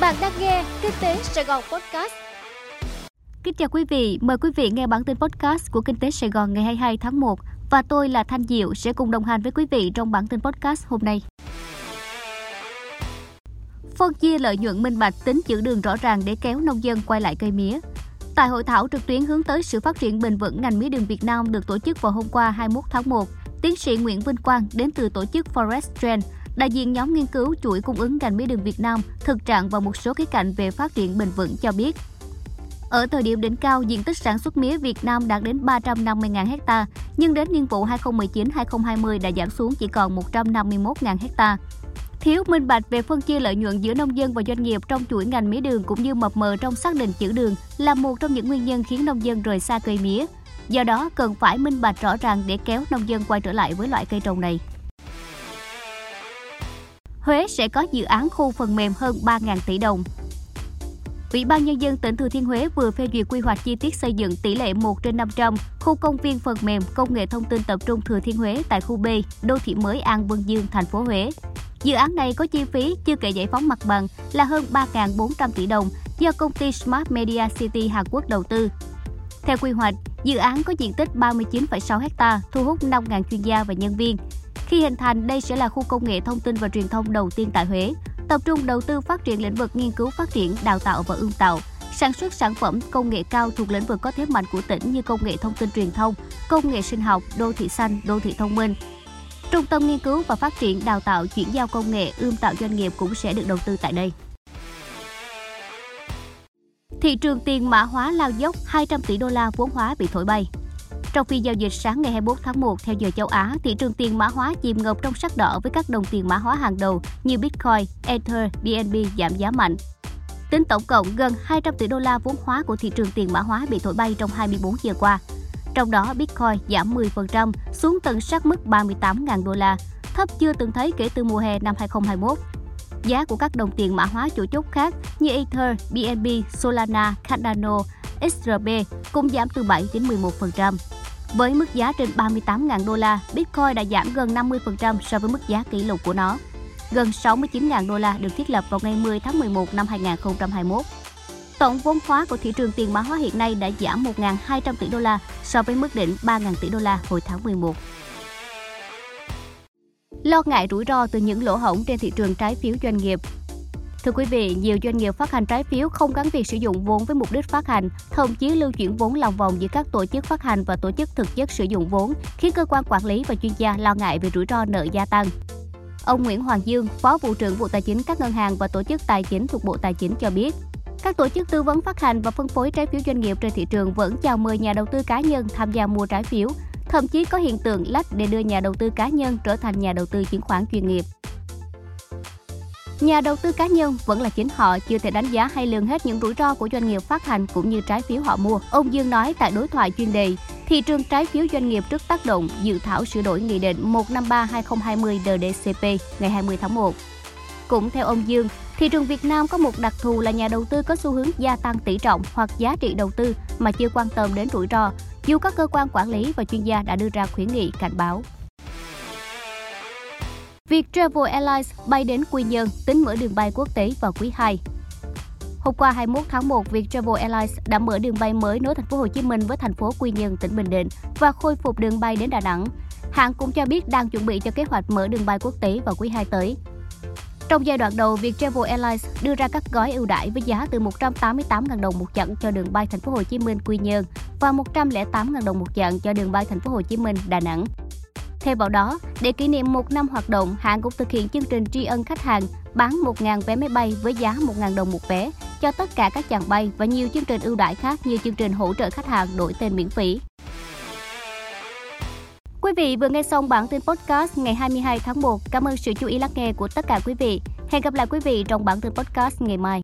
Bạn đang nghe Kinh tế Sài Gòn Podcast. Kính chào quý vị, mời quý vị nghe bản tin podcast của Kinh tế Sài Gòn ngày 22 tháng 1 và tôi là Thanh Diệu sẽ cùng đồng hành với quý vị trong bản tin podcast hôm nay. Phân chia lợi nhuận minh bạch tính chữ đường rõ ràng để kéo nông dân quay lại cây mía. Tại hội thảo trực tuyến hướng tới sự phát triển bền vững ngành mía đường Việt Nam được tổ chức vào hôm qua 21 tháng 1, tiến sĩ Nguyễn Vinh Quang đến từ tổ chức Forest Trend, đại diện nhóm nghiên cứu chuỗi cung ứng ngành mía đường Việt Nam, thực trạng và một số khía cạnh về phát triển bền vững cho biết. Ở thời điểm đỉnh cao, diện tích sản xuất mía Việt Nam đạt đến 350.000 ha, nhưng đến niên vụ 2019-2020 đã giảm xuống chỉ còn 151.000 ha. Thiếu minh bạch về phân chia lợi nhuận giữa nông dân và doanh nghiệp trong chuỗi ngành mía đường cũng như mập mờ trong xác định chữ đường là một trong những nguyên nhân khiến nông dân rời xa cây mía. Do đó, cần phải minh bạch rõ ràng để kéo nông dân quay trở lại với loại cây trồng này. Huế sẽ có dự án khu phần mềm hơn 3.000 tỷ đồng. Ủy ban Nhân dân tỉnh Thừa Thiên Huế vừa phê duyệt quy hoạch chi tiết xây dựng tỷ lệ 1 trên 500 khu công viên phần mềm công nghệ thông tin tập trung Thừa Thiên Huế tại khu B, đô thị mới An Vân Dương, thành phố Huế. Dự án này có chi phí chưa kể giải phóng mặt bằng là hơn 3.400 tỷ đồng do công ty Smart Media City Hàn Quốc đầu tư. Theo quy hoạch, dự án có diện tích 39,6 ha, thu hút 5.000 chuyên gia và nhân viên. Khi hình thành, đây sẽ là khu công nghệ thông tin và truyền thông đầu tiên tại Huế, tập trung đầu tư phát triển lĩnh vực nghiên cứu phát triển, đào tạo và ươm tạo, sản xuất sản phẩm công nghệ cao thuộc lĩnh vực có thế mạnh của tỉnh như công nghệ thông tin truyền thông, công nghệ sinh học, đô thị xanh, đô thị thông minh. Trung tâm nghiên cứu và phát triển đào tạo chuyển giao công nghệ ươm tạo doanh nghiệp cũng sẽ được đầu tư tại đây. Thị trường tiền mã hóa lao dốc 200 tỷ đô la vốn hóa bị thổi bay. Trong phiên giao dịch sáng ngày 24 tháng 1 theo giờ châu Á, thị trường tiền mã hóa chìm ngập trong sắc đỏ với các đồng tiền mã hóa hàng đầu như Bitcoin, Ether, BNB giảm giá mạnh. Tính tổng cộng, gần 200 tỷ đô la vốn hóa của thị trường tiền mã hóa bị thổi bay trong 24 giờ qua. Trong đó, Bitcoin giảm 10% xuống tận sát mức 38.000 đô la, thấp chưa từng thấy kể từ mùa hè năm 2021. Giá của các đồng tiền mã hóa chủ chốt khác như Ether, BNB, Solana, Cardano, XRP cũng giảm từ 7 đến 11%. Với mức giá trên 38.000 đô la, Bitcoin đã giảm gần 50% so với mức giá kỷ lục của nó. Gần 69.000 đô la được thiết lập vào ngày 10 tháng 11 năm 2021. Tổng vốn hóa của thị trường tiền mã hóa hiện nay đã giảm 1.200 tỷ đô la so với mức đỉnh 3.000 tỷ đô la hồi tháng 11. Lo ngại rủi ro từ những lỗ hổng trên thị trường trái phiếu doanh nghiệp, Thưa quý vị, nhiều doanh nghiệp phát hành trái phiếu không gắn việc sử dụng vốn với mục đích phát hành, thậm chí lưu chuyển vốn lòng vòng giữa các tổ chức phát hành và tổ chức thực chất sử dụng vốn, khiến cơ quan quản lý và chuyên gia lo ngại về rủi ro nợ gia tăng. Ông Nguyễn Hoàng Dương, Phó vụ trưởng vụ Tài chính các ngân hàng và tổ chức tài chính thuộc Bộ Tài chính cho biết, các tổ chức tư vấn phát hành và phân phối trái phiếu doanh nghiệp trên thị trường vẫn chào mời nhà đầu tư cá nhân tham gia mua trái phiếu, thậm chí có hiện tượng lách để đưa nhà đầu tư cá nhân trở thành nhà đầu tư chứng khoán chuyên nghiệp. Nhà đầu tư cá nhân vẫn là chính họ chưa thể đánh giá hay lường hết những rủi ro của doanh nghiệp phát hành cũng như trái phiếu họ mua. Ông Dương nói tại đối thoại chuyên đề Thị trường trái phiếu doanh nghiệp trước tác động dự thảo sửa đổi Nghị định 153-2020 NDCP ngày 20 tháng 1. Cũng theo ông Dương, thị trường Việt Nam có một đặc thù là nhà đầu tư có xu hướng gia tăng tỷ trọng hoặc giá trị đầu tư mà chưa quan tâm đến rủi ro, dù các cơ quan quản lý và chuyên gia đã đưa ra khuyến nghị cảnh báo. Việc Travel Airlines bay đến Quy Nhơn tính mở đường bay quốc tế vào quý 2. Hôm qua 21 tháng 1, Việt Travel Airlines đã mở đường bay mới nối thành phố Hồ Chí Minh với thành phố Quy Nhơn, tỉnh Bình Định và khôi phục đường bay đến Đà Nẵng. Hãng cũng cho biết đang chuẩn bị cho kế hoạch mở đường bay quốc tế vào quý 2 tới. Trong giai đoạn đầu, Việt Travel Airlines đưa ra các gói ưu đãi với giá từ 188.000 đồng một chặng cho đường bay thành phố Hồ Chí Minh Quy Nhơn và 108.000 đồng một chặng cho đường bay thành phố Hồ Chí Minh Đà Nẵng theo vào đó, để kỷ niệm một năm hoạt động, hãng cũng thực hiện chương trình tri ân khách hàng bán 1.000 vé máy bay với giá 1.000 đồng một vé cho tất cả các chặng bay và nhiều chương trình ưu đãi khác như chương trình hỗ trợ khách hàng đổi tên miễn phí. Quý vị vừa nghe xong bản tin podcast ngày 22 tháng 1. Cảm ơn sự chú ý lắng nghe của tất cả quý vị. Hẹn gặp lại quý vị trong bản tin podcast ngày mai.